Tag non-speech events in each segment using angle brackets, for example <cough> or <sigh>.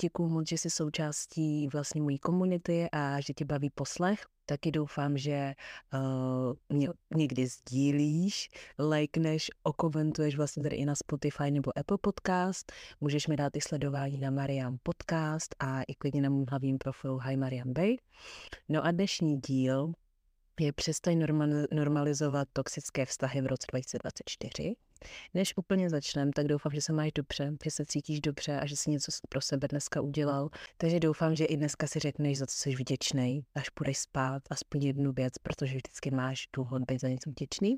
Děkuji moc, že jsi součástí vlastně mojí komunity a že tě baví poslech. Taky doufám, že uh, mě někdy sdílíš, lajkneš, okomentuješ vlastně tady i na Spotify nebo Apple Podcast. Můžeš mi dát i sledování na Mariam Podcast a i klidně na mém hlavním profilu Hi Mariam Bay. No a dnešní díl je přestaň normalizovat toxické vztahy v roce 2024. Než úplně začneme, tak doufám, že se máš dobře, že se cítíš dobře a že si něco pro sebe dneska udělal. Takže doufám, že i dneska si řekneš, za co jsi vděčný, až půjdeš spát, aspoň jednu věc, protože vždycky máš důvod být za něco vděčný.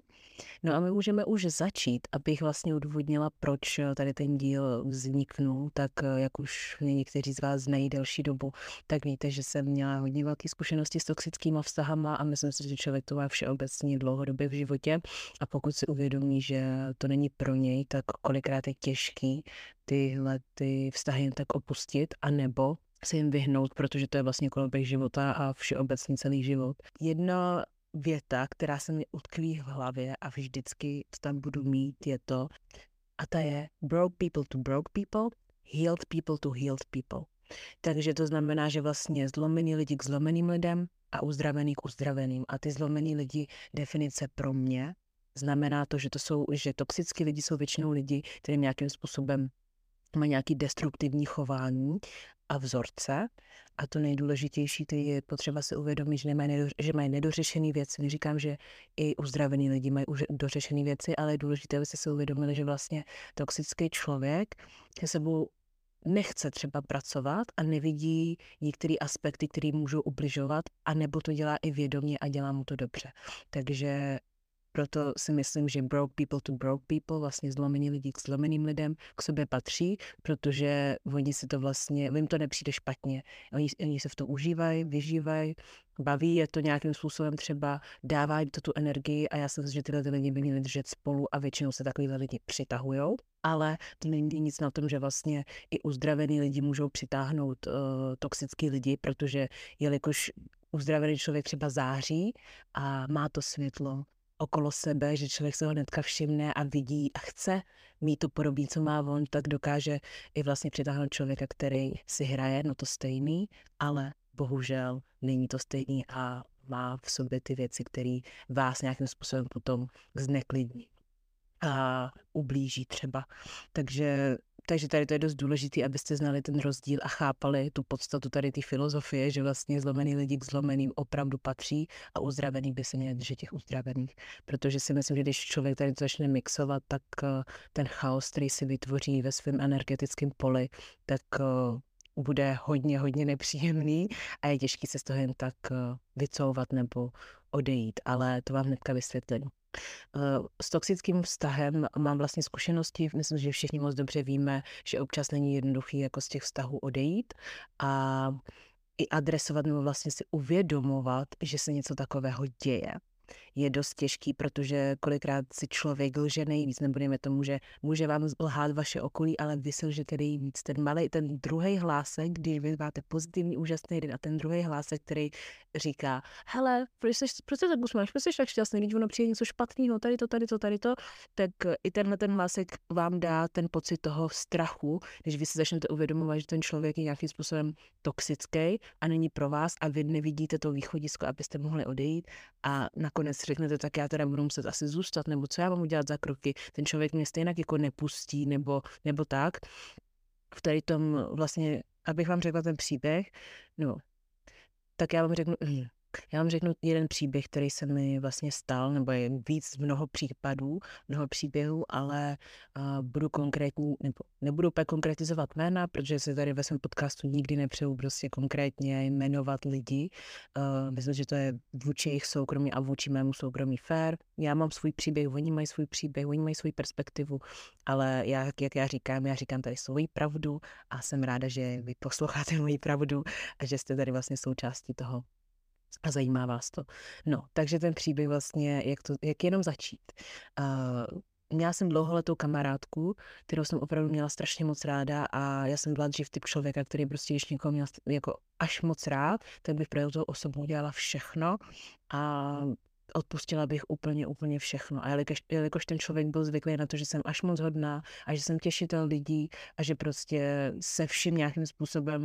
No a my můžeme už začít, abych vlastně udůvodnila, proč tady ten díl vzniknul, tak jak už mě někteří z vás znají delší dobu, tak víte, že jsem měla hodně velké zkušenosti s toxickými vztahama a myslím si, že člověk to má všeobecně dlouhodobě v životě a pokud si uvědomí, že to není pro něj, tak kolikrát je těžký tyhle ty vztahy tak opustit, anebo se jim vyhnout, protože to je vlastně koloběh života a všeobecně celý život. Jedna věta, která se mi utkví v hlavě a vždycky to tam budu mít, je to, a ta je broke people to broke people, healed people to healed people. Takže to znamená, že vlastně zlomený lidi k zlomeným lidem a uzdravený k uzdraveným. A ty zlomený lidi, definice pro mě, Znamená to, že to jsou, že toxický lidi jsou většinou lidi, kteří nějakým způsobem mají nějaký destruktivní chování a vzorce. A to nejdůležitější to je potřeba si uvědomit, že, nemají nedo, že mají nedořešené věci. Neříkám, že i uzdravení lidi mají už dořešené věci, ale je důležité, abyste si uvědomili, že vlastně toxický člověk se sebou nechce třeba pracovat a nevidí některé aspekty, které můžou ubližovat, a nebo to dělá i vědomě a dělá mu to dobře. Takže proto si myslím, že broke people to broke people, vlastně zlomení lidi k zlomeným lidem, k sobě patří, protože oni si to vlastně, jim to nepřijde špatně. Oni, oni se v tom užívají, vyžívají, baví je to nějakým způsobem třeba, dává jim to tu energii a já si myslím, že tyhle ty lidi by měli držet spolu a většinou se takovýhle lidi přitahují. Ale to není nic na tom, že vlastně i uzdravený lidi můžou přitáhnout uh, toxický lidi, protože jelikož uzdravený člověk třeba září a má to světlo, okolo sebe, že člověk se ho hnedka všimne a vidí a chce mít tu podobí, co má on, tak dokáže i vlastně přitáhnout člověka, který si hraje, no to stejný, ale bohužel není to stejný a má v sobě ty věci, které vás nějakým způsobem potom zneklidní a ublíží třeba. Takže takže tady to je dost důležité, abyste znali ten rozdíl a chápali tu podstatu tady ty filozofie, že vlastně zlomený lidi k zlomeným opravdu patří a uzdravený by se měli držet těch uzdravených. Protože si myslím, že když člověk tady to začne mixovat, tak eh, ten chaos, který si vytvoří ve svém energetickém poli, tak eh, bude hodně, hodně nepříjemný a je těžký se z toho jen tak eh, vycouvat nebo odejít, ale to vám hnedka vysvětlím. Eh, s toxickým vztahem mám vlastně zkušenosti, myslím, že všichni moc dobře víme, že občas není jednoduchý jako z těch vztahů odejít a i adresovat nebo vlastně si uvědomovat, že se něco takového děje je dost těžký, protože kolikrát si člověk lže nejvíc, nebudeme tomu, že může vám lhát vaše okolí, ale vy si lžete nejvíc. Ten malý, ten druhý hlásek, když vy máte pozitivní, úžasný den a ten druhý hlásek, který říká, hele, proč, jsi, proč se tak usmáš, proč jsi tak šťastný, když ono přijde něco špatného, tady to, tady to, tady to, tak i tenhle ten hlásek vám dá ten pocit toho strachu, když vy si začnete uvědomovat, že ten člověk je nějakým způsobem toxický a není pro vás a vy nevidíte to východisko, abyste mohli odejít. A nakonec řeknete, tak já teda budu muset asi zůstat, nebo co já mám udělat za kroky, ten člověk mě stejně jako nepustí, nebo, nebo tak. V tady tom vlastně, abych vám řekla ten příběh, no, tak já vám řeknu, hm, já vám řeknu jeden příběh, který se mi vlastně stal, nebo je víc mnoho případů, mnoho příběhů, ale uh, budu konkrétní, nebo nebudu úplně konkretizovat jména, protože se tady ve svém podcastu nikdy nepřeju prostě konkrétně jmenovat lidi. Uh, myslím, že to je vůči jejich soukromí a vůči mému soukromí fair. Já mám svůj příběh, oni mají svůj příběh, oni mají svůj perspektivu, ale já, jak já říkám, já říkám tady svoji pravdu a jsem ráda, že vy posloucháte moji pravdu a že jste tady vlastně součástí toho a zajímá vás to. No, takže ten příběh vlastně, jak, to, jak jenom začít. Uh, měla jsem dlouholetou kamarádku, kterou jsem opravdu měla strašně moc ráda a já jsem byla dřív typ člověka, který prostě, když někoho měl jako až moc rád, tak bych pro tu osobu udělala všechno a odpustila bych úplně, úplně všechno. A jelikož, jelikož ten člověk byl zvyklý na to, že jsem až moc hodná a že jsem těšitel lidí a že prostě se vším nějakým způsobem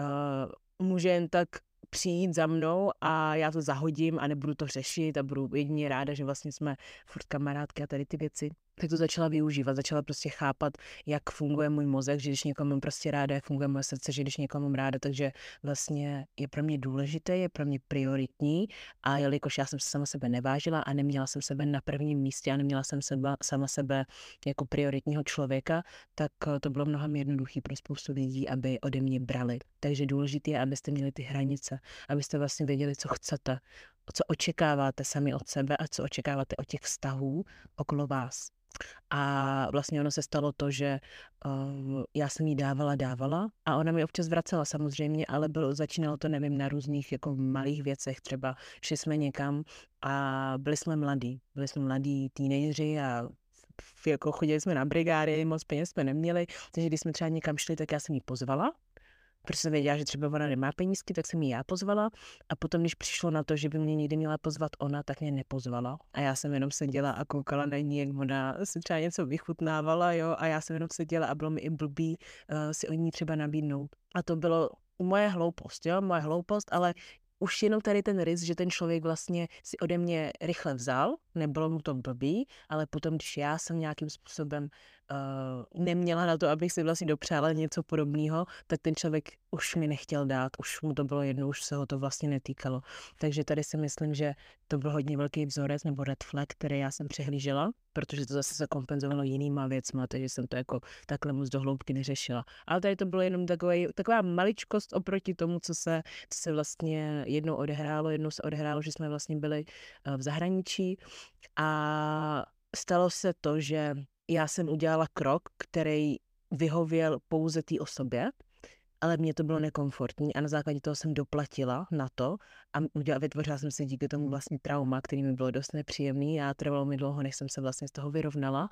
uh, může jen tak přijít za mnou a já to zahodím a nebudu to řešit a budu jedině ráda, že vlastně jsme furt kamarádky a tady ty věci tak to začala využívat, začala prostě chápat, jak funguje můj mozek, že když někomu prostě ráda, jak funguje moje srdce, že když někomu ráda, takže vlastně je pro mě důležité, je pro mě prioritní a jelikož já jsem se sama sebe nevážila a neměla jsem sebe na prvním místě a neměla jsem seba, sama sebe jako prioritního člověka, tak eh, to bylo mnohem jednoduchý pro spoustu lidí, aby ode mě brali. Takže důležité je, abyste měli ty hranice, abyste vlastně věděli, co chcete, co očekáváte sami od sebe a co očekáváte od těch vztahů okolo vás. A vlastně ono se stalo to, že uh, já jsem jí dávala, dávala a ona mi občas vracela samozřejmě, ale bylo, začínalo to, nevím, na různých jako malých věcech, třeba šli jsme někam a byli jsme mladí, byli jsme mladí teenageři a jako chodili jsme na brigády, moc peněz jsme neměli, takže když jsme třeba někam šli, tak já jsem jí pozvala protože jsem věděla, že třeba ona nemá penízky, tak jsem ji já pozvala. A potom, když přišlo na to, že by mě někdy měla pozvat ona, tak mě nepozvala. A já jsem jenom seděla a koukala na ní, jak ona si třeba něco vychutnávala, jo, a já jsem jenom seděla a bylo mi i blbý uh, si o ní třeba nabídnout. A to bylo moje hloupost, jo, moje hloupost, ale už jenom tady ten rys, že ten člověk vlastně si ode mě rychle vzal, nebylo mu to blbý, ale potom, když já jsem nějakým způsobem uh, neměla na to, abych si vlastně dopřála něco podobného, tak ten člověk už mi nechtěl dát, už mu to bylo jedno, už se ho to vlastně netýkalo. Takže tady si myslím, že to byl hodně velký vzorec nebo red flag, který já jsem přehlížela, protože to zase se kompenzovalo jinýma věcma, takže jsem to jako takhle moc dohloubky neřešila. Ale tady to bylo jenom takový, taková maličkost oproti tomu, co se, co se vlastně jednou odehrálo. Jednou se odehrálo, že jsme vlastně byli eh, v zahraničí a stalo se to, že já jsem udělala krok, který vyhověl pouze té osobě, ale mně to bylo nekomfortní a na základě toho jsem doplatila na to a udělala, vytvořila jsem si díky tomu vlastně trauma, který mi bylo dost nepříjemný a trvalo mi dlouho, než jsem se vlastně z toho vyrovnala.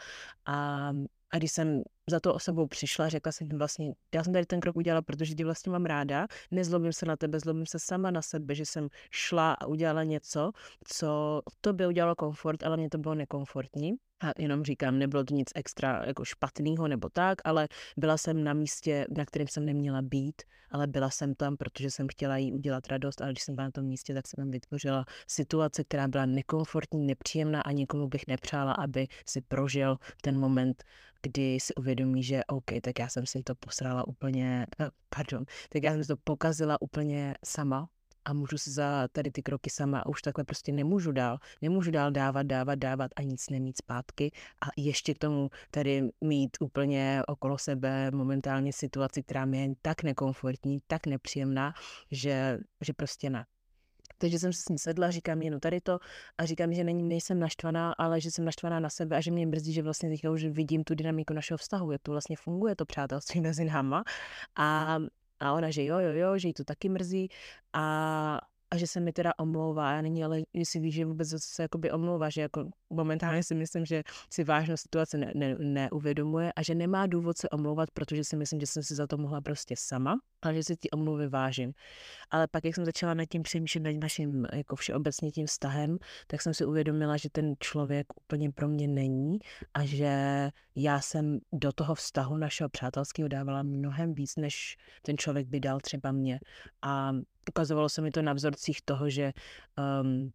A a když jsem za to osobou přišla, řekla jsem vlastně, já jsem tady ten krok udělala, protože tě vlastně mám ráda, nezlobím se na tebe, zlobím se sama na sebe, že jsem šla a udělala něco, co to by udělalo komfort, ale mě to bylo nekomfortní. A jenom říkám, nebylo to nic extra jako špatného nebo tak, ale byla jsem na místě, na kterém jsem neměla být, ale byla jsem tam, protože jsem chtěla jí udělat radost, ale když jsem byla na tom místě, tak jsem tam vytvořila situace, která byla nekomfortní, nepříjemná a nikomu bych nepřála, aby si prožil ten moment, kdy si uvědomí, že OK, tak já jsem si to posrala úplně, eh, pardon, tak já jsem si to pokazila úplně sama a můžu si za tady ty kroky sama a už takhle prostě nemůžu dál. Nemůžu dál dávat, dávat, dávat a nic nemít zpátky a ještě k tomu tady mít úplně okolo sebe momentálně situaci, která mi je tak nekomfortní, tak nepříjemná, že, že prostě ne. Takže jsem se s ní sedla, říkám jenom tady to a říkám, že není, nejsem naštvaná, ale že jsem naštvaná na sebe a že mě brzdí, že vlastně teďka už vidím tu dynamiku našeho vztahu, jak to vlastně funguje, to přátelství <laughs> mezi náma. A a ona, že jo, jo, jo, že jí to taky mrzí a, a že se mi teda omlouvá. Já není, ale jestli víš, že vůbec se jakoby omlouvá, že jako momentálně si myslím, že si vážnost situace ne, ne, neuvědomuje a že nemá důvod se omlouvat, protože si myslím, že jsem si za to mohla prostě sama a že si ty omluvy vážím. Ale pak, jak jsem začala nad tím přemýšlet, nad naším jako všeobecně tím vztahem, tak jsem si uvědomila, že ten člověk úplně pro mě není a že já jsem do toho vztahu našeho přátelského dávala mnohem víc, než ten člověk by dal třeba mě. A ukazovalo se mi to na vzorcích toho, že um,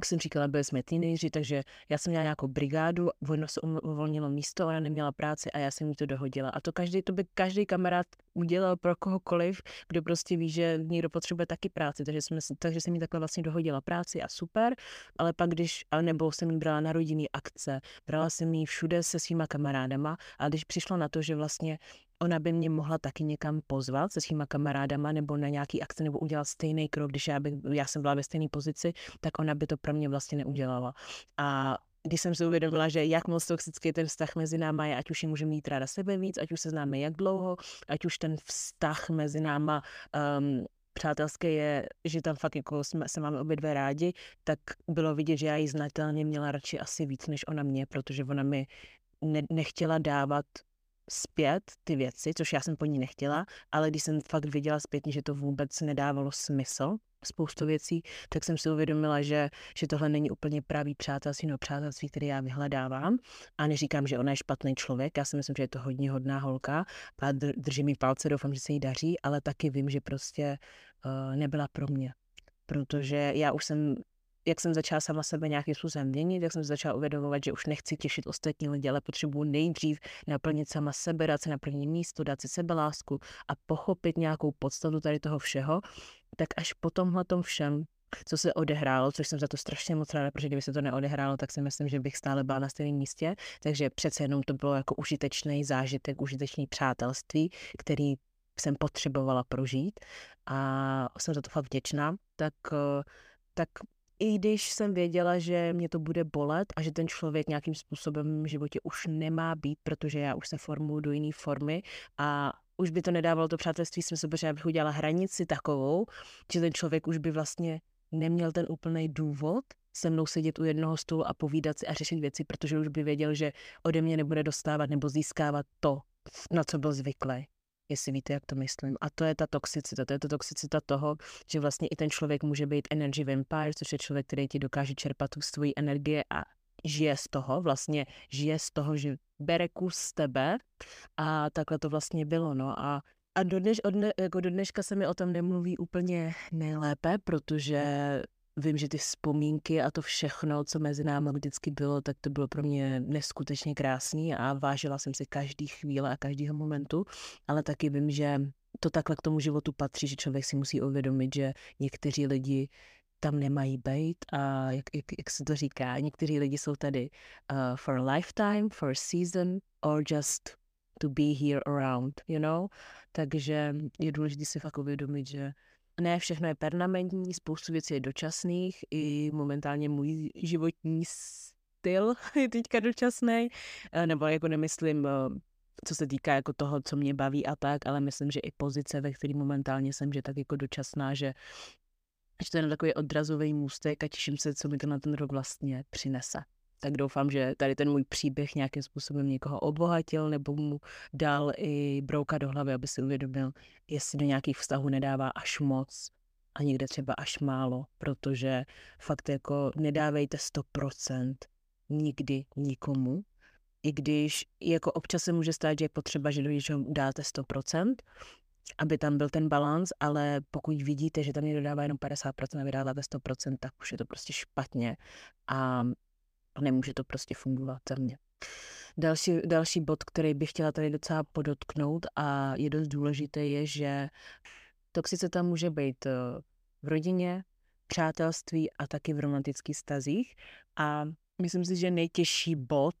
jak jsem říkala, byli jsme teenageři, takže já jsem měla nějakou brigádu, ono se uvolnilo místo, ona neměla práci a já jsem jí to dohodila. A to každý, to by každý kamarád udělal pro kohokoliv, kdo prostě ví, že někdo potřebuje taky práci, takže, jsme, takže jsem jí takhle vlastně dohodila práci a super, ale pak když, nebo jsem jí brala na rodinný akce, brala jsem jí všude se svýma kamarádama. A když přišlo na to, že vlastně ona by mě mohla taky někam pozvat se svýma kamarádama nebo na nějaký akce nebo udělat stejný krok, když já, by, já jsem byla ve stejné pozici, tak ona by to pro mě vlastně neudělala. A když jsem si uvědomila, že jak moc toxický ten vztah mezi náma je, ať už ji můžeme mít ráda sebe víc, ať už se známe jak dlouho, ať už ten vztah mezi náma um, přátelské je, že tam fakt jako jsme, se máme obě dvě rádi, tak bylo vidět, že já ji znatelně měla radši asi víc než ona mě, protože ona mi ne, nechtěla dávat zpět ty věci, což já jsem po ní nechtěla, ale když jsem fakt viděla zpětně, že to vůbec nedávalo smysl, spoustu věcí, tak jsem si uvědomila, že, že tohle není úplně pravý přátelství no přátelství, které já vyhledávám. A neříkám, že ona je špatný člověk, já si myslím, že je to hodně hodná holka a drží mi palce, doufám, že se jí daří, ale taky vím, že prostě uh, nebyla pro mě. Protože já už jsem jak jsem začala sama sebe nějakým způsobem měnit, jak jsem začala uvědomovat, že už nechci těšit ostatní lidi, ale potřebuji nejdřív naplnit sama sebe, dát se na první místo, dát si sebe lásku a pochopit nějakou podstatu tady toho všeho, tak až po tomhle tom všem, co se odehrálo, což jsem za to strašně moc ráda, protože kdyby se to neodehrálo, tak si myslím, že bych stále byla na stejném místě. Takže přece jenom to bylo jako užitečný zážitek, užitečný přátelství, který jsem potřebovala prožít a jsem za to fakt vděčná. Tak, eh, tak i když jsem věděla, že mě to bude bolet a že ten člověk nějakým způsobem v životě už nemá být, protože já už se formuju do jiné formy a už by to nedávalo to přátelství smysl, protože já bych udělala hranici takovou, že ten člověk už by vlastně neměl ten úplný důvod se mnou sedět u jednoho stolu a povídat si a řešit věci, protože už by věděl, že ode mě nebude dostávat nebo získávat to, na co byl zvyklý jestli víte, jak to myslím. A to je ta toxicita, to je ta toxicita toho, že vlastně i ten člověk může být energy vampire, což je člověk, který ti dokáže čerpat tu svoji energie a žije z toho, vlastně žije z toho, že bere kus z tebe a takhle to vlastně bylo, no a a do, dneš, od jako do dneška se mi o tom nemluví úplně nejlépe, protože vím, že ty vzpomínky a to všechno, co mezi námi vždycky bylo, tak to bylo pro mě neskutečně krásný a vážila jsem si každý chvíle a každého momentu, ale taky vím, že to takhle k tomu životu patří, že člověk si musí uvědomit, že někteří lidi tam nemají být a jak, jak, jak se to říká, někteří lidi jsou tady uh, for a lifetime, for a season or just to be here around, you know? Takže je důležité si fakt uvědomit, že ne všechno je permanentní, spoustu věcí je dočasných, i momentálně můj životní styl <laughs> je teďka dočasný, eh, nebo jako nemyslím, eh, co se týká jako toho, co mě baví a tak, ale myslím, že i pozice, ve které momentálně jsem, že tak jako dočasná, že, že to je takový odrazový můstek a těším se, co mi to na ten rok vlastně přinese tak doufám, že tady ten můj příběh nějakým způsobem někoho obohatil nebo mu dal i brouka do hlavy, aby si uvědomil, jestli do nějakých vztahů nedává až moc a někde třeba až málo, protože fakt jako nedávejte 100% nikdy nikomu, i když jako občas se může stát, že je potřeba, že do něčeho dáte 100%, aby tam byl ten balans, ale pokud vidíte, že tam někdo dává jenom 50% a vy dáváte 100%, tak už je to prostě špatně. A a nemůže to prostě fungovat za mě. Další, další bod, který bych chtěla tady docela podotknout a je dost důležité, je, že toxicita může být eh, v rodině, přátelství a taky v romantických stazích. A myslím si, že nejtěžší bod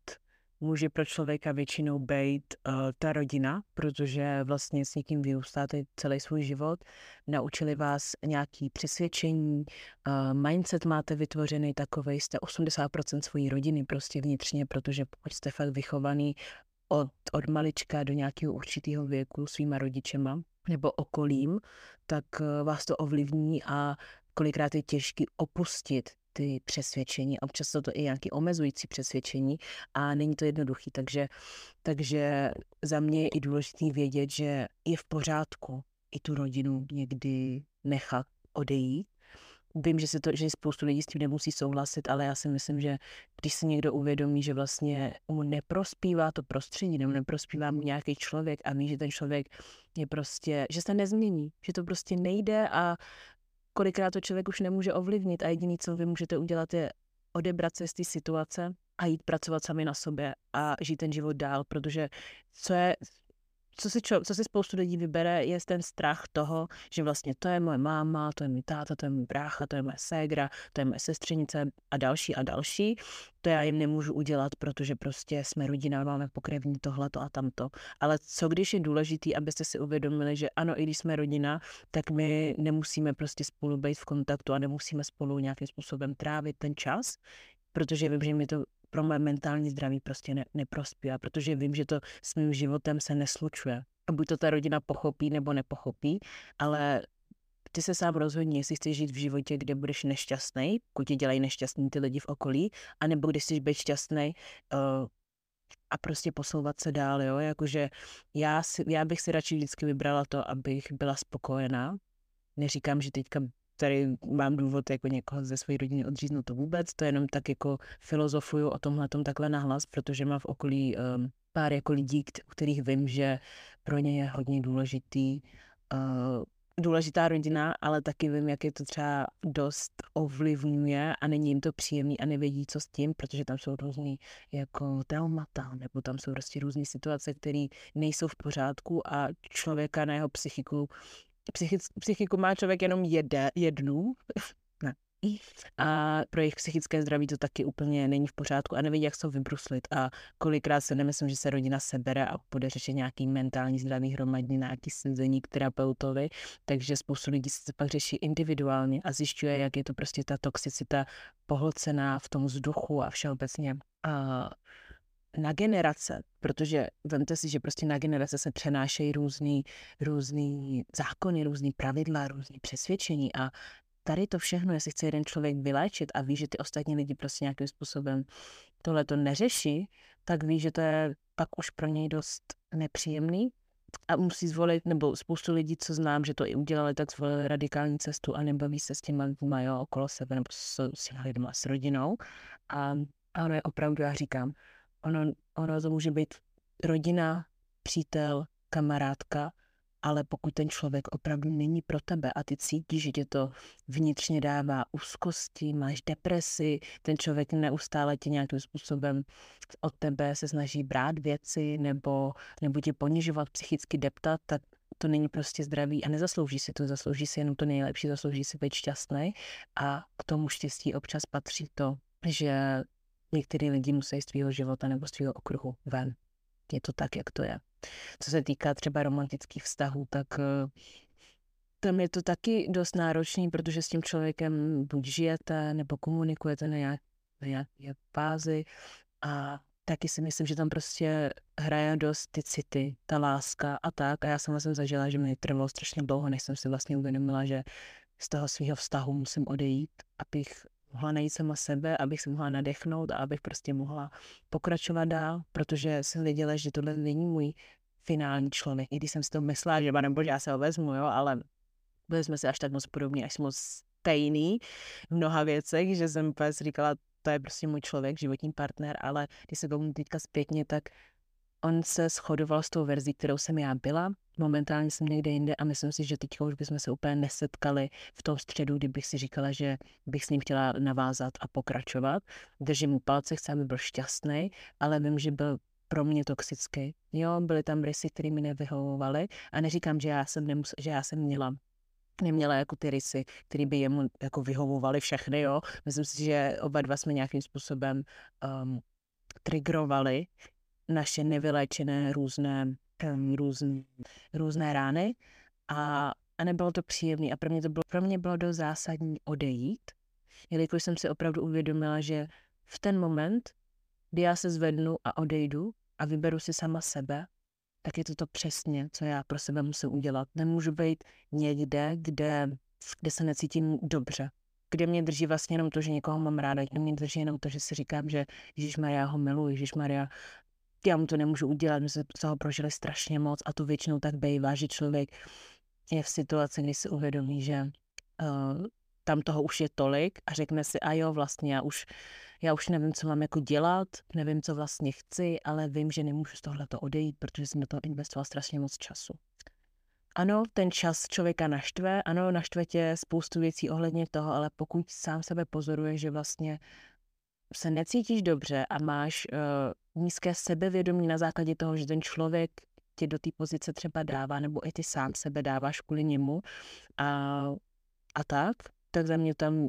může pro člověka většinou být uh, ta rodina, protože vlastně s někým vyrůstáte celý svůj život, naučili vás nějaký přesvědčení, uh, mindset máte vytvořený takový, jste 80% svojí rodiny prostě vnitřně, protože pokud jste fakt vychovaný od, od malička do nějakého určitého věku svýma rodičema nebo okolím, tak uh, vás to ovlivní a kolikrát je těžké opustit ty přesvědčení. Občas jsou to i nějaké omezující přesvědčení a není to jednoduchý. Takže, takže za mě je i důležité vědět, že je v pořádku i tu rodinu někdy nechat odejít. Vím, že, se to, že spoustu lidí s tím nemusí souhlasit, ale já si myslím, že když se někdo uvědomí, že vlastně mu neprospívá to prostředí, nebo neprospívá mu nějaký člověk a ví, že ten člověk je prostě, že se nezmění, že to prostě nejde a kolikrát to člověk už nemůže ovlivnit a jediný, co vy můžete udělat, je odebrat se z té situace a jít pracovat sami na sobě a žít ten život dál, protože co je co si, čo, co si spoustu lidí vybere, je ten strach toho, že vlastně to je moje máma, to je můj táta, to je můj brácha, to je moje ségra, to je moje sestřenice a další a další. To já jim nemůžu udělat, protože prostě jsme rodina, máme pokrevní tohleto a tamto. Ale co když je důležitý, abyste si uvědomili, že ano, i když jsme rodina, tak my nemusíme prostě spolu být v kontaktu a nemusíme spolu nějakým způsobem trávit ten čas, protože vím, že mi to pro moje mentální zdraví prostě ne, neprospívá, protože vím, že to s mým životem se neslučuje. A buď to ta rodina pochopí nebo nepochopí, ale ty se sám rozhodni, jestli chceš žít v životě, kde budeš nešťastný, pokud ti dělají nešťastný ty lidi v okolí, anebo když chceš být šťastný, uh, a prostě posouvat se dál, jo, jakože já, si, já bych si radši vždycky vybrala to, abych byla spokojená. Neříkám, že teďka tady mám důvod jako někoho ze své rodiny odříznout to vůbec, to jenom tak jako filozofuju o tomhle tom takhle nahlas, protože mám v okolí um, pár jako lidí, u kterých vím, že pro ně je hodně důležitý uh, důležitá rodina, ale taky vím, jak je to třeba dost ovlivňuje a není jim to příjemný a nevědí, co s tím, protože tam jsou různý jako traumata, nebo tam jsou prostě různé situace, které nejsou v pořádku a člověka na jeho psychiku psychic, psychiku má člověk jenom jede, jednu, <laughs> ne. A pro jejich psychické zdraví to taky úplně není v pořádku a neví, jak se vybruslit. A kolikrát se nemyslím, že se rodina sebere a bude řešit nějaký mentální zdraví hromadně, nějaký sezení k terapeutovi, takže spoustu lidí se pak řeší individuálně a zjišťuje, jak je to prostě ta toxicita pohlcená v tom vzduchu a všeobecně. A na generace, protože vemte si, že prostě na generace se přenášejí různý, různý zákony, různý pravidla, různý přesvědčení a tady to všechno, jestli chce jeden člověk vyléčit a ví, že ty ostatní lidi prostě nějakým způsobem tohle to neřeší, tak ví, že to je pak už pro něj dost nepříjemný a musí zvolit, nebo spoustu lidí, co znám, že to i udělali, tak zvolili radikální cestu a nebaví se s těma lidma, jo, okolo sebe, nebo s, s lidma, s rodinou. A, a ono je opravdu, já říkám, ono, ono to může být rodina, přítel, kamarádka, ale pokud ten člověk opravdu není pro tebe a ty cítíš, že tě to vnitřně dává úzkosti, máš depresi, ten člověk neustále tě nějakým způsobem od tebe se snaží brát věci nebo, nebo tě ponižovat, psychicky deptat, tak to není prostě zdravý a nezaslouží si to, zaslouží si jenom to nejlepší, zaslouží si být šťastný a k tomu štěstí občas patří to, že některý lidi musí z tvého života nebo z tvého okruhu ven. Je to tak, jak to je. Co se týká třeba romantických vztahů, tak eh, tam je to taky dost náročný, protože s tím člověkem buď žijete, nebo komunikujete na nějaké nějaké fázi a taky si myslím, že tam prostě hraje dost ty city, ta láska a tak. A já jsem vlastně zažila, že mi trvalo strašně dlouho, než jsem si vlastně uvědomila, že z toho svého vztahu musím odejít, abych mohla najít sama sebe, abych se mohla nadechnout a abych prostě mohla pokračovat dál, protože jsem věděla, že tohle není můj finální člověk. I když jsem si to myslela, že nebo já se ho vezmu, jo, ale byli jsme si až tak moc podobní, až moc stejný v mnoha věcech, že jsem úplně říkala, to je prostě můj člověk, životní partner, ale když se tomu teďka zpětně, tak on se shodoval s tou verzí, kterou jsem já byla. Momentálně jsem někde jinde a myslím si, že teď už bychom se úplně nesetkali v tom středu, kdybych si říkala, že bych s ním chtěla navázat a pokračovat. Držím mu palce, chci, aby byl šťastný, ale vím, že byl pro mě toxický. Jo, byly tam rysy, které mi nevyhovovaly a neříkám, že já jsem, nemus- že já jsem měla neměla jako ty rysy, které by jemu jako vyhovovaly všechny, jo. Myslím si, že oba dva jsme nějakým způsobem um, trigrovali naše nevyléčené různé, různé, různé rány a, a nebylo to příjemné. A pro mě to bylo, pro mě bylo dost zásadní odejít, jelikož jsem si opravdu uvědomila, že v ten moment, kdy já se zvednu a odejdu a vyberu si sama sebe, tak je to to přesně, co já pro sebe musím udělat. Nemůžu být někde, kde, kde se necítím dobře, kde mě drží vlastně jenom to, že někoho mám ráda, kde mě drží jenom to, že si říkám, že Ježíš Maria ho miluje, Ježíš Maria já mu to nemůžu udělat, my jsme toho prožili strašně moc a to většinou tak bývá, že člověk je v situaci, kdy si uvědomí, že uh, tam toho už je tolik a řekne si, a jo, vlastně já už, já už nevím, co mám jako dělat, nevím, co vlastně chci, ale vím, že nemůžu z tohleto odejít, protože jsem do toho investoval strašně moc času. Ano, ten čas člověka naštve, ano, naštve tě spoustu věcí ohledně toho, ale pokud sám sebe pozoruje, že vlastně se necítíš dobře a máš uh, nízké sebevědomí na základě toho, že ten člověk tě do té pozice třeba dává, nebo i ty sám sebe dáváš kvůli němu a, a tak, tak za mě tam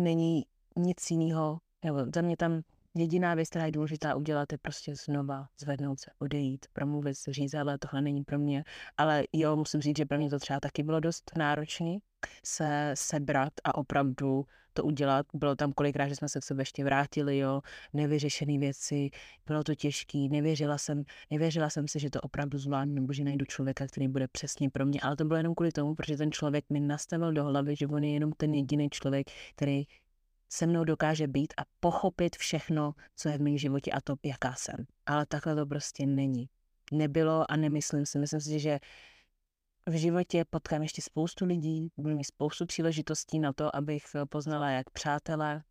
není nic jiného, nebo za mě tam jediná věc, která je důležitá udělat, je prostě znova zvednout se, odejít, promluvit říct, ale tohle není pro mě. Ale jo, musím říct, že pro mě to třeba taky bylo dost náročné se sebrat a opravdu to udělat. Bylo tam kolikrát, že jsme se k sobě ještě vrátili, jo, nevyřešené věci, bylo to těžké, nevěřila jsem, nevěřila jsem si, že to opravdu zvládnu, nebo že najdu člověka, který bude přesně pro mě, ale to bylo jenom kvůli tomu, protože ten člověk mi nastavil do hlavy, že on je jenom ten jediný člověk, který se mnou dokáže být a pochopit všechno, co je v mém životě a to, jaká jsem. Ale takhle to prostě není. Nebylo a nemyslím si. Myslím si, že v životě potkám ještě spoustu lidí, budu mít spoustu příležitostí na to, abych poznala jak přátelé,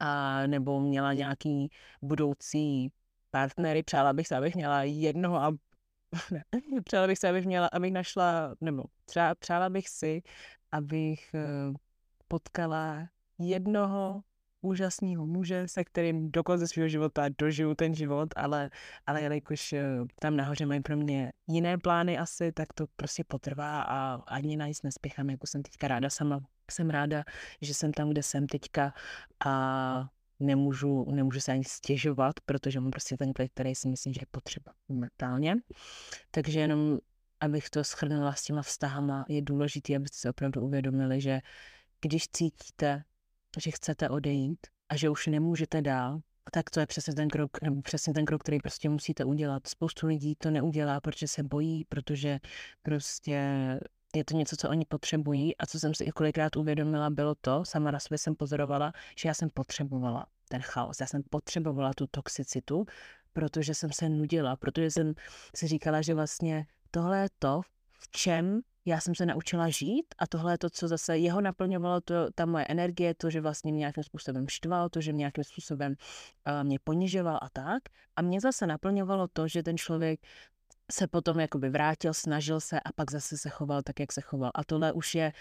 a nebo měla nějaký budoucí partnery. Přála bych se, abych měla jednoho a <laughs> ne, přála bych se, abych měla, abych našla, nebo třeba přála bych si, abych eh, potkala jednoho úžasného muže, se kterým do konce svého života dožiju ten život, ale, ale jelikož eh, tam nahoře mají pro mě jiné plány asi, tak to prostě potrvá a ani na nic nespěchám, jako jsem teďka ráda sama. Jsem ráda, že jsem tam, kde jsem teďka a nemůžu, nemůžu se ani stěžovat, protože mám prostě ten klid, který si myslím, že je potřeba momentálně. Takže jenom, abych to schrnula s těma vztahama, je důležité, abyste se opravdu uvědomili, že když cítíte, že chcete odejít a že už nemůžete dál, tak to je přesně ten krok, přesně ten krok, který prostě musíte udělat. Spoustu lidí to neudělá, protože se bojí, protože prostě je to něco, co oni potřebují a co jsem si i kolikrát uvědomila, bylo to, sama na sobě jsem pozorovala, že já jsem potřebovala ten chaos, já jsem potřebovala tu toxicitu, protože jsem se nudila, protože jsem si říkala, že vlastně tohle je to, v čem já jsem se naučila žít a tohle je to, co zase jeho naplňovalo, to, ta moje energie, to, že vlastně mě nějakým způsobem štval, to, že mě nějakým způsobem uh, mě ponižoval a tak. A mě zase naplňovalo to, že ten člověk se potom jakoby vrátil, snažil se a pak zase se choval tak, jak se choval. A tohle už je,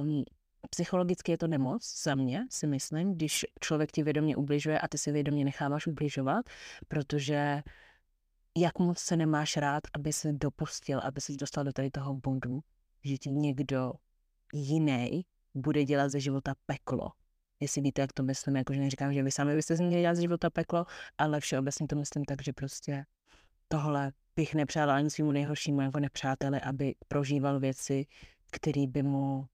um, psychologicky je to nemoc za mě, si myslím, když člověk ti vědomě ubližuje a ty si vědomě necháváš ubližovat, protože jak moc se nemáš rád, aby se dopustil, aby se dostal do tady toho bodu, že ti někdo jiný bude dělat ze života peklo. Jestli víte, jak to myslím, jakože neříkám, že vy sami byste si měli dělat ze života peklo, ale všeobecně to myslím tak, že prostě tohle bych nepřála ani svým nejhoršímu jako nepřáteli, aby prožíval věci, které by mu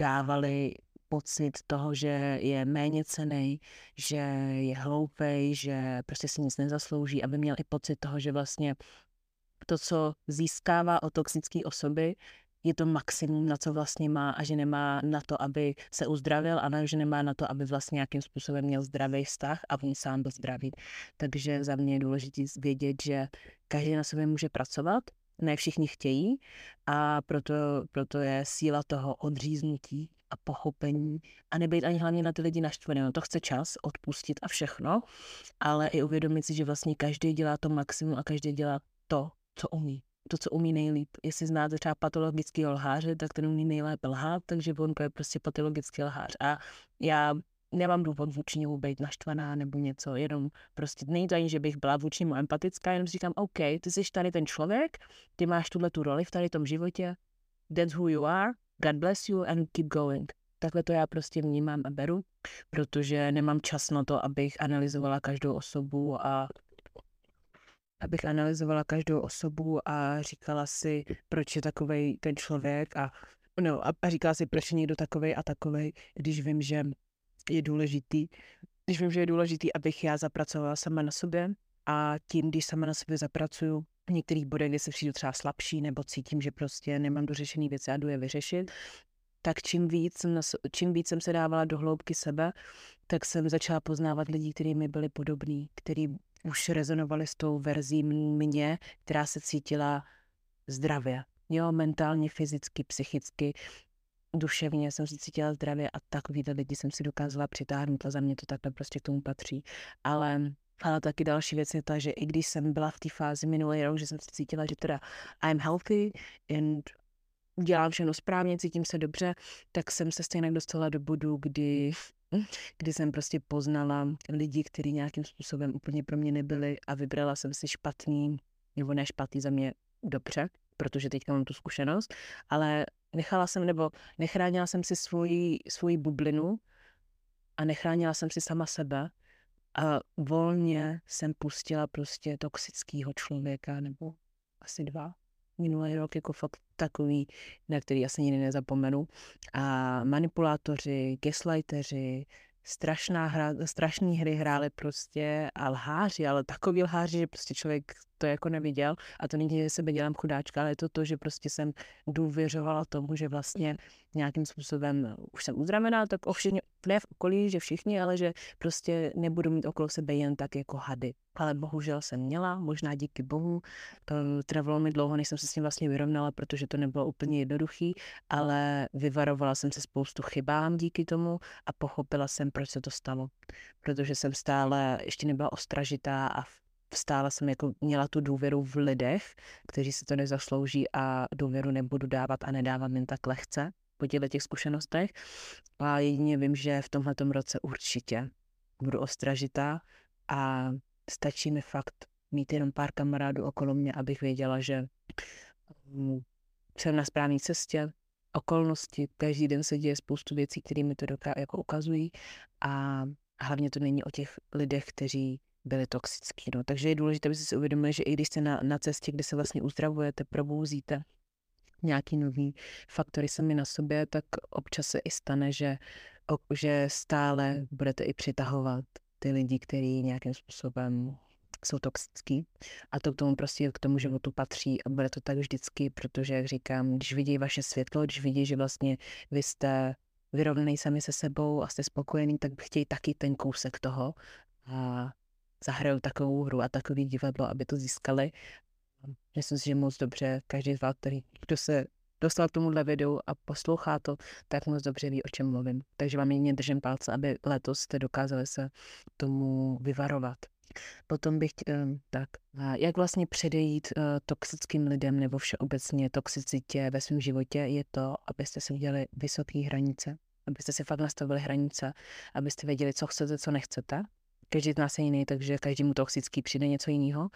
dávaly pocit toho, že je méně cený, že je hloupej, že prostě si nic nezaslouží, aby měl i pocit toho, že vlastně to, co získává od toxické osoby, je to maximum, na co vlastně má a že nemá na to, aby se uzdravil a ne, že nemá na to, aby vlastně nějakým způsobem měl zdravý vztah a on sám byl zdravý. Takže za mě je důležité vědět, že každý na sobě může pracovat, ne všichni chtějí a proto, proto je síla toho odříznutí a pochopení a nebyt ani hlavně na ty lidi naštvaný. No to chce čas, odpustit a všechno, ale i uvědomit si, že vlastně každý dělá to maximum a každý dělá to, co umí to, co umí nejlíp. Jestli znáte třeba patologický lháře, tak ten umí nejlépe lhát, takže on je prostě patologický lhář. A já nemám důvod vůči němu být naštvaná nebo něco, jenom prostě není to ani, že bych byla vůči němu empatická, jenom si říkám, OK, ty jsi tady ten člověk, ty máš tuhle tu roli v tady tom životě, that's who you are, God bless you and keep going. Takhle to já prostě vnímám a beru, protože nemám čas na to, abych analyzovala každou osobu a abych analyzovala každou osobu a říkala si, proč je takový ten člověk a, no, a, říkala si, proč je někdo takový a takový, když vím, že je důležitý, když vím, že je důležitý, abych já zapracovala sama na sobě a tím, když sama na sobě zapracuju, v některých bodech, kde se přijdu třeba slabší nebo cítím, že prostě nemám dořešený věci a jdu je vyřešit, tak čím víc, jsem, čím víc jsem se dávala do hloubky sebe, tak jsem začala poznávat lidi, kteří mi byli podobní, kteří už rezonovali s tou verzí mě, která se cítila zdravě. Jo, mentálně, fyzicky, psychicky, duševně jsem se cítila zdravě a takový lidi jsem si dokázala přitáhnout a za mě to takhle prostě k tomu patří. Ale ale taky další věc je ta, že i když jsem byla v té fázi minulý rok, že jsem se cítila, že teda I'm healthy and dělám všechno správně, cítím se dobře, tak jsem se stejně dostala do bodu, kdy kdy jsem prostě poznala lidi, kteří nějakým způsobem úplně pro mě nebyli a vybrala jsem si špatný, nebo ne špatný za mě dobře, protože teďka mám tu zkušenost, ale nechala jsem, nebo nechránila jsem si svoji, svoji bublinu a nechránila jsem si sama sebe a volně jsem pustila prostě toxického člověka, nebo asi dva, minulý rok jako fakt takový, na který asi nikdy nezapomenu. A manipulátoři, gaslighteři, strašná hra, strašný hry hráli prostě a lháři, ale takový lháři, že prostě člověk to jako neviděl. A to není, že sebe dělám chudáčka, ale je to to, že prostě jsem důvěřovala tomu, že vlastně nějakým způsobem už jsem uzdravená, tak ovšem ne v okolí, že všichni, ale že prostě nebudu mít okolo sebe jen tak jako hady. Ale bohužel jsem měla, možná díky bohu. Trvalo mi dlouho, než jsem se s tím vlastně vyrovnala, protože to nebylo úplně jednoduchý, ale vyvarovala jsem se spoustu chybám díky tomu a pochopila jsem, proč se to stalo. Protože jsem stále ještě nebyla ostražitá a stále jsem jako měla tu důvěru v lidech, kteří si to nezaslouží a důvěru nebudu dávat a nedávám jen tak lehce po těch zkušenostech. A jedině vím, že v tomhle roce určitě budu ostražitá a stačí mi fakt mít jenom pár kamarádů okolo mě, abych věděla, že mm, jsem na správné cestě, okolnosti, každý den se děje spoustu věcí, které mi to doká, jako ukazují a hlavně to není o těch lidech, kteří byli toxický. No. Takže je důležité, aby si uvědomili, že i když jste na, na cestě, kde se vlastně uzdravujete, probouzíte, nějaký nový faktory sami na sobě, tak občas se i stane, že, že stále budete i přitahovat ty lidi, kteří nějakým způsobem jsou toxický a to k tomu prostě k tomu životu patří a bude to tak vždycky, protože, jak říkám, když vidí vaše světlo, když vidí, že vlastně vy jste vyrovnaný sami se sebou a jste spokojený, tak chtějí taky ten kousek toho a zahrajou takovou hru a takový divadlo, aby to získali. Myslím si, že moc dobře každý z vás, který, kdo se dostal k tomuhle videu a poslouchá to, tak moc dobře ví, o čem mluvím. Takže vám jedině držím palce, aby letos jste dokázali se tomu vyvarovat. Potom bych, eh, tak, jak vlastně předejít eh, toxickým lidem nebo všeobecně toxicitě ve svém životě, je to, abyste si udělali vysoké hranice, abyste si fakt nastavili hranice, abyste věděli, co chcete, co nechcete. Každý z nás je jiný, takže každému toxický přijde něco jiného,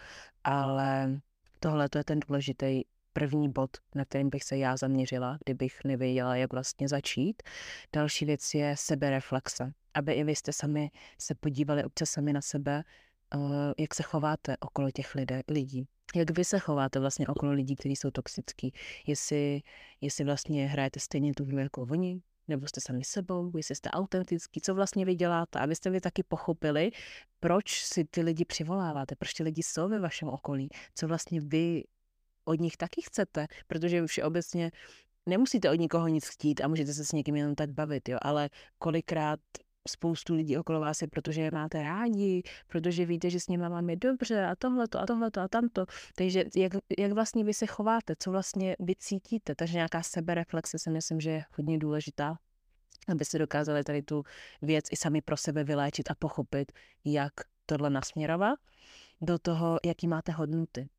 ale tohle to je ten důležitý první bod, na kterým bych se já zaměřila, kdybych nevěděla, jak vlastně začít. Další věc je sebereflexe, aby i vy jste sami se podívali občas sami na sebe, eh, jak se chováte okolo těch lidé, lidí. Jak vy se chováte vlastně okolo lidí, kteří jsou toxický. Jestli, jestli vlastně hrajete stejně tu hru jako oni, nebo jste sami sebou, jestli jste autentický, co vlastně vy děláte, abyste vy taky pochopili, proč si ty lidi přivoláváte, proč ty lidi jsou ve vašem okolí, co vlastně vy od nich taky chcete, protože už obecně nemusíte od nikoho nic chtít a můžete se s někým jenom tak bavit, jo, ale kolikrát spoustu lidí okolo vás je, protože je máte rádi, protože víte, že s nimi vám je dobře a tohleto a tohleto a tamto. Takže jak, jak vlastně vy se chováte, co vlastně vy cítíte, takže nějaká sebereflexe si myslím, že je hodně důležitá, aby se dokázali tady tu věc i sami pro sebe vyléčit a pochopit, jak tohle nasměrovat do toho, jaký máte hodnoty.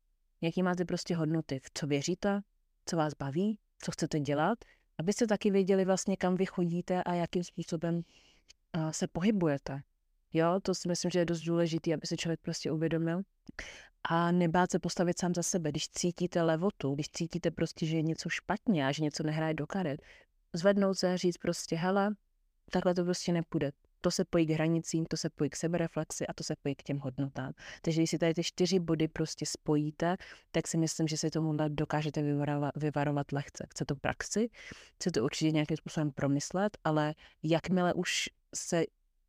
Jaký máte prostě hodnoty, v co věříte, co vás baví, co chcete dělat, abyste taky věděli vlastně, kam vy chodíte a jakým způsobem se pohybujete. Jo, to si myslím, že je dost důležité, aby se člověk prostě uvědomil. A nebát se postavit sám za sebe. Když cítíte levotu, když cítíte prostě, že je něco špatně a že něco nehraje do karet, zvednout se a říct prostě, hele, takhle to prostě nepůjde to se pojí k hranicím, to se pojí k sebereflexi a to se pojí k těm hodnotám. Takže když si tady ty čtyři body prostě spojíte, tak si myslím, že si tomu dokážete vyvarovat, vyvarovat lehce. Chce to praxi, chce to určitě nějakým způsobem promyslet, ale jakmile už se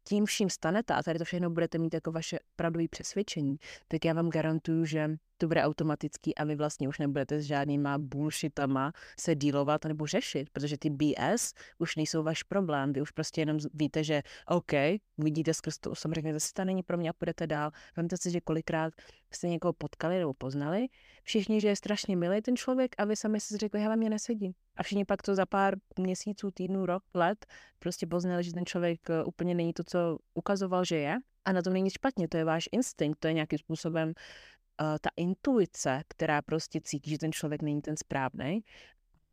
tím vším stanete a tady to všechno budete mít jako vaše pravdové přesvědčení, tak já vám garantuju, že to bude automatický a vy vlastně už nebudete s žádnýma bullshitama se dílovat nebo řešit, protože ty BS už nejsou váš problém. Vy už prostě jenom víte, že OK, vidíte skrz tu osobu, řeknete si, to není pro mě a půjdete dál. Vemte si, že kolikrát jste někoho potkali nebo poznali, všichni, že je strašně milý ten člověk a vy sami si řekli, hele, mě nesedí. A všichni pak to za pár měsíců, týdnů, rok, let prostě poznali, že ten člověk eh, úplně není to, co ukazoval, že je. A na tom není špatně, to je váš instinkt, to je nějakým způsobem ta intuice, která prostě cítí, že ten člověk není ten správný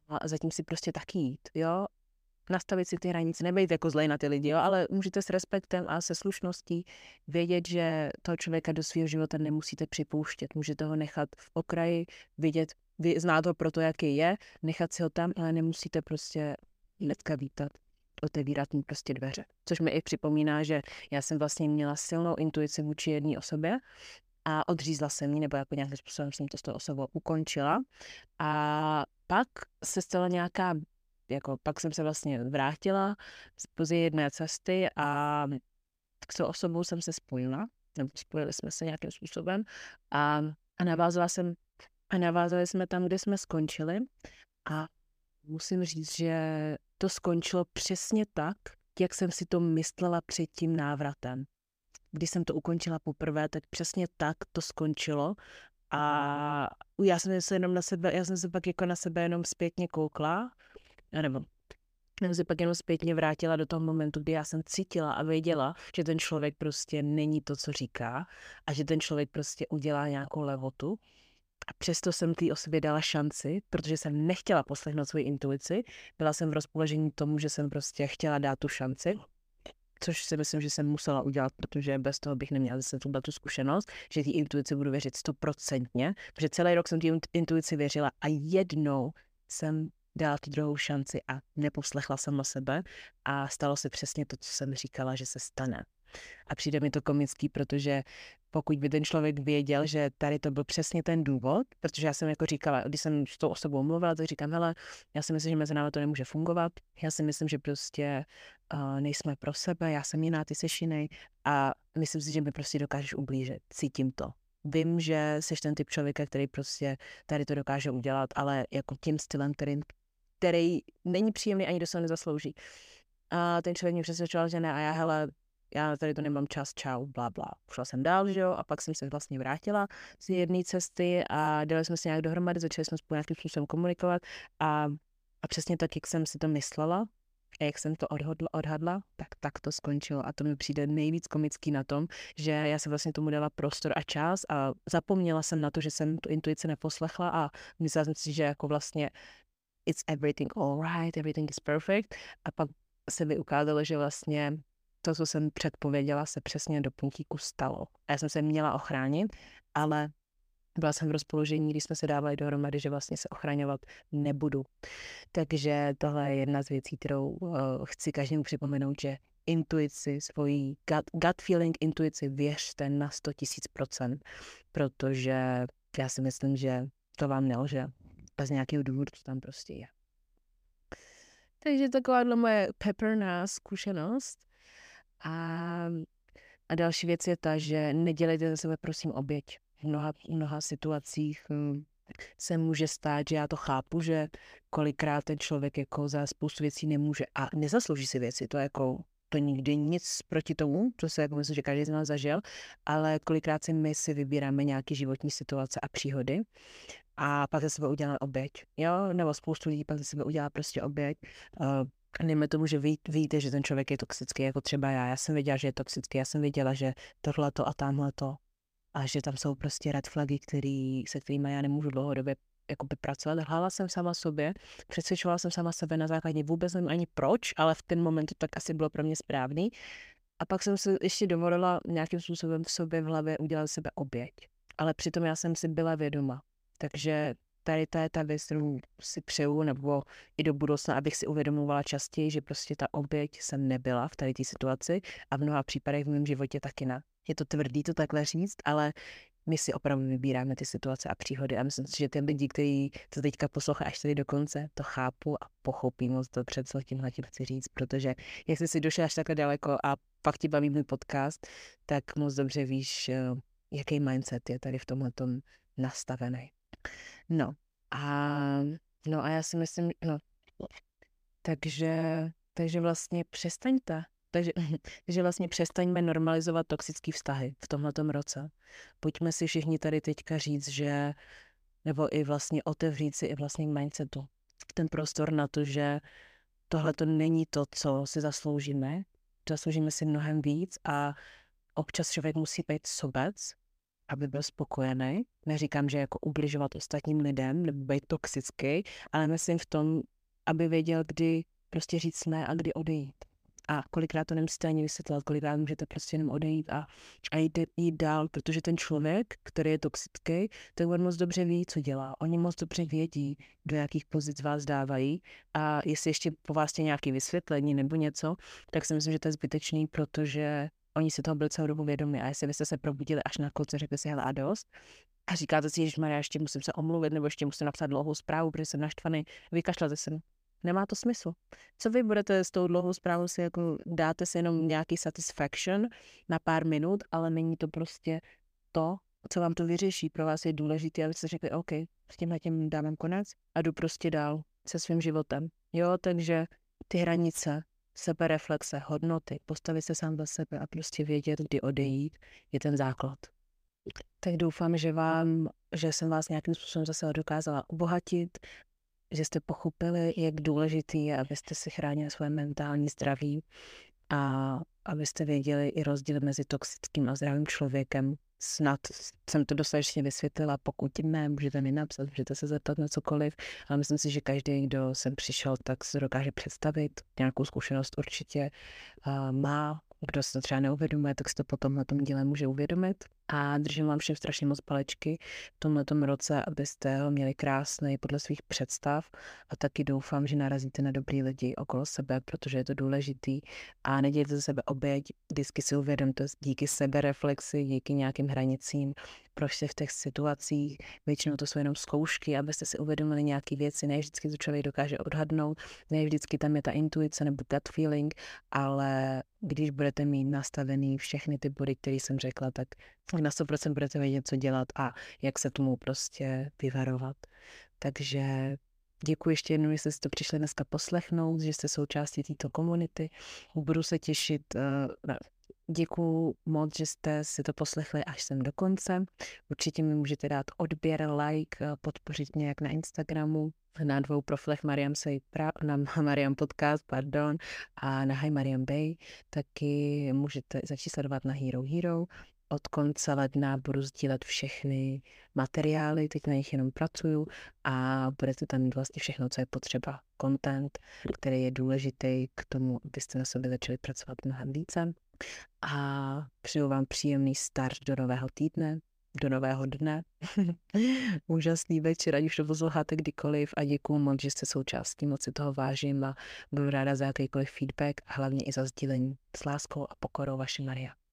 a zatím si prostě taky jít, jo. Nastavit si ty hranice, nebejte jako zlej na ty lidi, jo, ale můžete s respektem a se slušností vědět, že toho člověka do svého života nemusíte připouštět. Můžete ho nechat v okraji, vidět, vy znát ho pro to, jaký je, nechat si ho tam, ale nemusíte prostě hnedka vítat otevírat mu prostě dveře. Což mi i připomíná, že já jsem vlastně měla silnou intuici vůči jedné osobě a odřízla jsem ji, nebo jako nějakým způsobem jsem to s tou osobou ukončila. A pak se stala nějaká, jako pak jsem se vlastně vrátila z jedné cesty a s tou osobou jsem se spojila, nebo spojili jsme se nějakým způsobem a A navázala jsem, a navázali jsme tam, kde jsme skončili a musím říct, že to skončilo přesně tak, jak jsem si to myslela před tím návratem. Když jsem to ukončila poprvé, tak přesně tak to skončilo a já jsem se jenom na sebe, já jsem se pak jako na sebe jenom zpětně koukla, nebo jsem se pak jenom zpětně vrátila do toho momentu, kdy já jsem cítila a věděla, že ten člověk prostě není to, co říká a že ten člověk prostě udělá nějakou levotu. A přesto jsem té osobě dala šanci, protože jsem nechtěla poslechnout svoji intuici. Byla jsem v rozpoložení tomu, že jsem prostě chtěla dát tu šanci což si myslím, že jsem musela udělat, protože bez toho bych neměla zase tuhle tu zkušenost, že té intuici budu věřit stoprocentně, protože celý rok jsem té intuici věřila a jednou jsem dala tu druhou šanci a neposlechla sama sebe a stalo se přesně to, co jsem říkala, že se stane. A přijde mi to komický, protože pokud by ten člověk věděl, že tady to byl přesně ten důvod, protože já jsem jako říkala, když jsem s tou osobou mluvila, tak říkám, hele, já si myslím, že mezi námi to nemůže fungovat, já si myslím, že prostě uh, nejsme pro sebe, já jsem jiná, ty jsi jiný a myslím si, že mi prostě dokážeš ublížit, cítím to. Vím, že jsi ten typ člověka, který prostě tady to dokáže udělat, ale jako tím stylem, který, který není příjemný ani do se nezaslouží. A ten člověk mě přesvědčoval, že ne a já, hele, já tady to nemám čas, čau, bla, bla. Šla jsem dál, že jo, a pak jsem se vlastně vrátila z jedné cesty a dali jsme se nějak dohromady, začali jsme spolu nějakým způsobem komunikovat a, a přesně tak, jak jsem si to myslela, a jak jsem to odhodla, odhadla, tak tak to skončilo. A to mi přijde nejvíc komický na tom, že já jsem vlastně tomu dala prostor a čas a zapomněla jsem na to, že jsem tu intuici neposlechla a myslela jsem si, že jako vlastně it's everything all right, everything is perfect. A pak se mi ukázalo, že vlastně to, co jsem předpověděla, se přesně do puntíku stalo. A já jsem se měla ochránit, ale byla jsem v rozpoložení, když jsme se dávali dohromady, že vlastně se ochraňovat nebudu. Takže tohle je jedna z věcí, kterou uh, chci každému připomenout, že intuici, svoji gut, gut feeling intuici věřte na 100 tisíc procent, protože já si myslím, že to vám nelže. Bez nějakého důvodu to tam prostě je. Takže takováhle moje pepperná zkušenost. A, a další věc je ta, že nedělejte ze sebe prosím oběť. V mnoha, mnoha situacích hm, se může stát, že já to chápu, že kolikrát ten člověk jako za spoustu věcí nemůže a nezaslouží si věci, to jako to nikdy nic proti tomu, to se jako myslím, že každý z nás zažil, ale kolikrát si my si vybíráme nějaké životní situace a příhody a pak ze sebe uděláme oběť, jo, nebo spoustu lidí pak ze sebe udělá prostě oběť. Dejme tomu, že ví, víte, že ten člověk je toxický, jako třeba já. Já jsem věděla, že je toxický, já jsem věděla, že tohle to a tamhle to. A že tam jsou prostě red flagy, který, se kterými já nemůžu dlouhodobě jakoby pracovat. Hlála jsem sama sobě, přesvědčovala jsem sama sebe na základě, vůbec nevím ani proč, ale v ten moment to tak asi bylo pro mě správný. A pak jsem se ještě dovolila nějakým způsobem v sobě v hlavě udělat sebe oběť. Ale přitom já jsem si byla vědoma. Takže tady to je ta věc, kterou si přeju, nebo i do budoucna, abych si uvědomovala častěji, že prostě ta oběť jsem nebyla v tady té situaci a v mnoha případech v mém životě taky ne. Je to tvrdý to takhle říct, ale my si opravdu vybíráme ty situace a příhody a myslím si, že ty lidi, kteří to teďka poslouchají až tady do konce, to chápu a pochopí moc dobře, co tímhle tím chci říct, protože jestli si došel až takhle daleko a pak ti baví můj podcast, tak moc dobře víš, eh, jaký mindset je tady v tomhle nastavený. No a, no a já si myslím, no, takže, takže vlastně přestaňte. Takže, <laughs> takže vlastně přestaňme normalizovat toxické vztahy v tomhletom roce. Pojďme si všichni tady teďka říct, že, nebo i vlastně otevřít si i vlastně mindsetu. Ten prostor na to, že tohle to není to, co si zasloužíme. Zasloužíme si mnohem víc a občas člověk musí být sobec, aby byl spokojený. Neříkám, že jako ubližovat ostatním lidem nebo být toxický, ale myslím v tom, aby věděl, kdy prostě říct ne a kdy odejít. A kolikrát to nemusíte ani vysvětlovat, kolikrát můžete prostě jenom odejít a, a jít, jít dál, protože ten člověk, který je toxický, tak on moc dobře ví, co dělá. Oni moc dobře vědí, do jakých pozic vás dávají a jestli ještě po vás je nějaké vysvětlení nebo něco, tak si myslím, že to je zbytečný, protože oni si toho byli celou dobu vědomi a jestli byste se probudili až na konci, řekli si, hele a dost, a říkáte si, že Maria, ještě musím se omluvit, nebo ještě musím napsat dlouhou zprávu, protože jsem naštvaný, vykašlete se. Nemá to smysl. Co vy budete s tou dlouhou zprávou si jako dáte si jenom nějaký satisfaction na pár minut, ale není to prostě to, co vám to vyřeší. Pro vás je důležité, abyste řekli, OK, s tímhle tím dávám konec a jdu prostě dál se svým životem. Jo, takže ty hranice, sebereflexe, hodnoty, postavit se sám za sebe a prostě vědět, kdy odejít, je ten základ. Tak doufám, že vám, že jsem vás nějakým způsobem zase dokázala obohatit, že jste pochopili, jak důležitý je, abyste si chránili svoje mentální zdraví a abyste věděli i rozdíl mezi toxickým a zdravým člověkem. Snad jsem to dostatečně vysvětlila, pokud ne, můžete mi napsat, můžete se zeptat na cokoliv, ale myslím si, že každý, kdo sem přišel, tak se dokáže představit, nějakou zkušenost určitě má, kdo se to třeba neuvědomuje, tak se to potom na tom díle může uvědomit. A držím vám všem strašně moc palečky v tomto roce, abyste ho měli krásný podle svých představ. A taky doufám, že narazíte na dobrý lidi okolo sebe, protože je to důležitý. A nedějte ze sebe oběť, vždycky si uvědomte díky sebereflexi, díky nějakým hranicím, proč se v těch situacích, většinou to jsou jenom zkoušky, abyste si uvědomili nějaké věci, ne vždycky to člověk dokáže odhadnout, ne vždycky tam je ta intuice nebo gut feeling, ale když budete mít nastavený všechny ty body, které jsem řekla, tak na 100% budete vědět, co dělat a jak se tomu prostě vyvarovat. Takže Děkuji ještě jednou, že jste si to přišli dneska poslechnout, že jste součástí této komunity. Budu se těšit uh, Děkuji moc, že jste si to poslechli až sem do konce. Určitě mi můžete dát odběr, like, podpořit mě jak na Instagramu, na dvou profilech Mariam, Say na Mariam Podcast, pardon, a na Hi Mariam Bay. Taky můžete začít sledovat na Hero Hero. Od konce ledna budu sdílet všechny materiály, teď na nich jenom pracuju a budete tam mít vlastně všechno, co je potřeba. Content, který je důležitý k tomu, abyste na sobě začali pracovat mnohem více a přeju vám příjemný start do nového týdne, do nového dne. <laughs> Úžasný večer, ať už to posloucháte kdykoliv a děkuji moc, že jste součástí, moc si toho vážím a budu ráda za jakýkoliv feedback a hlavně i za sdílení s láskou a pokorou vaše Maria.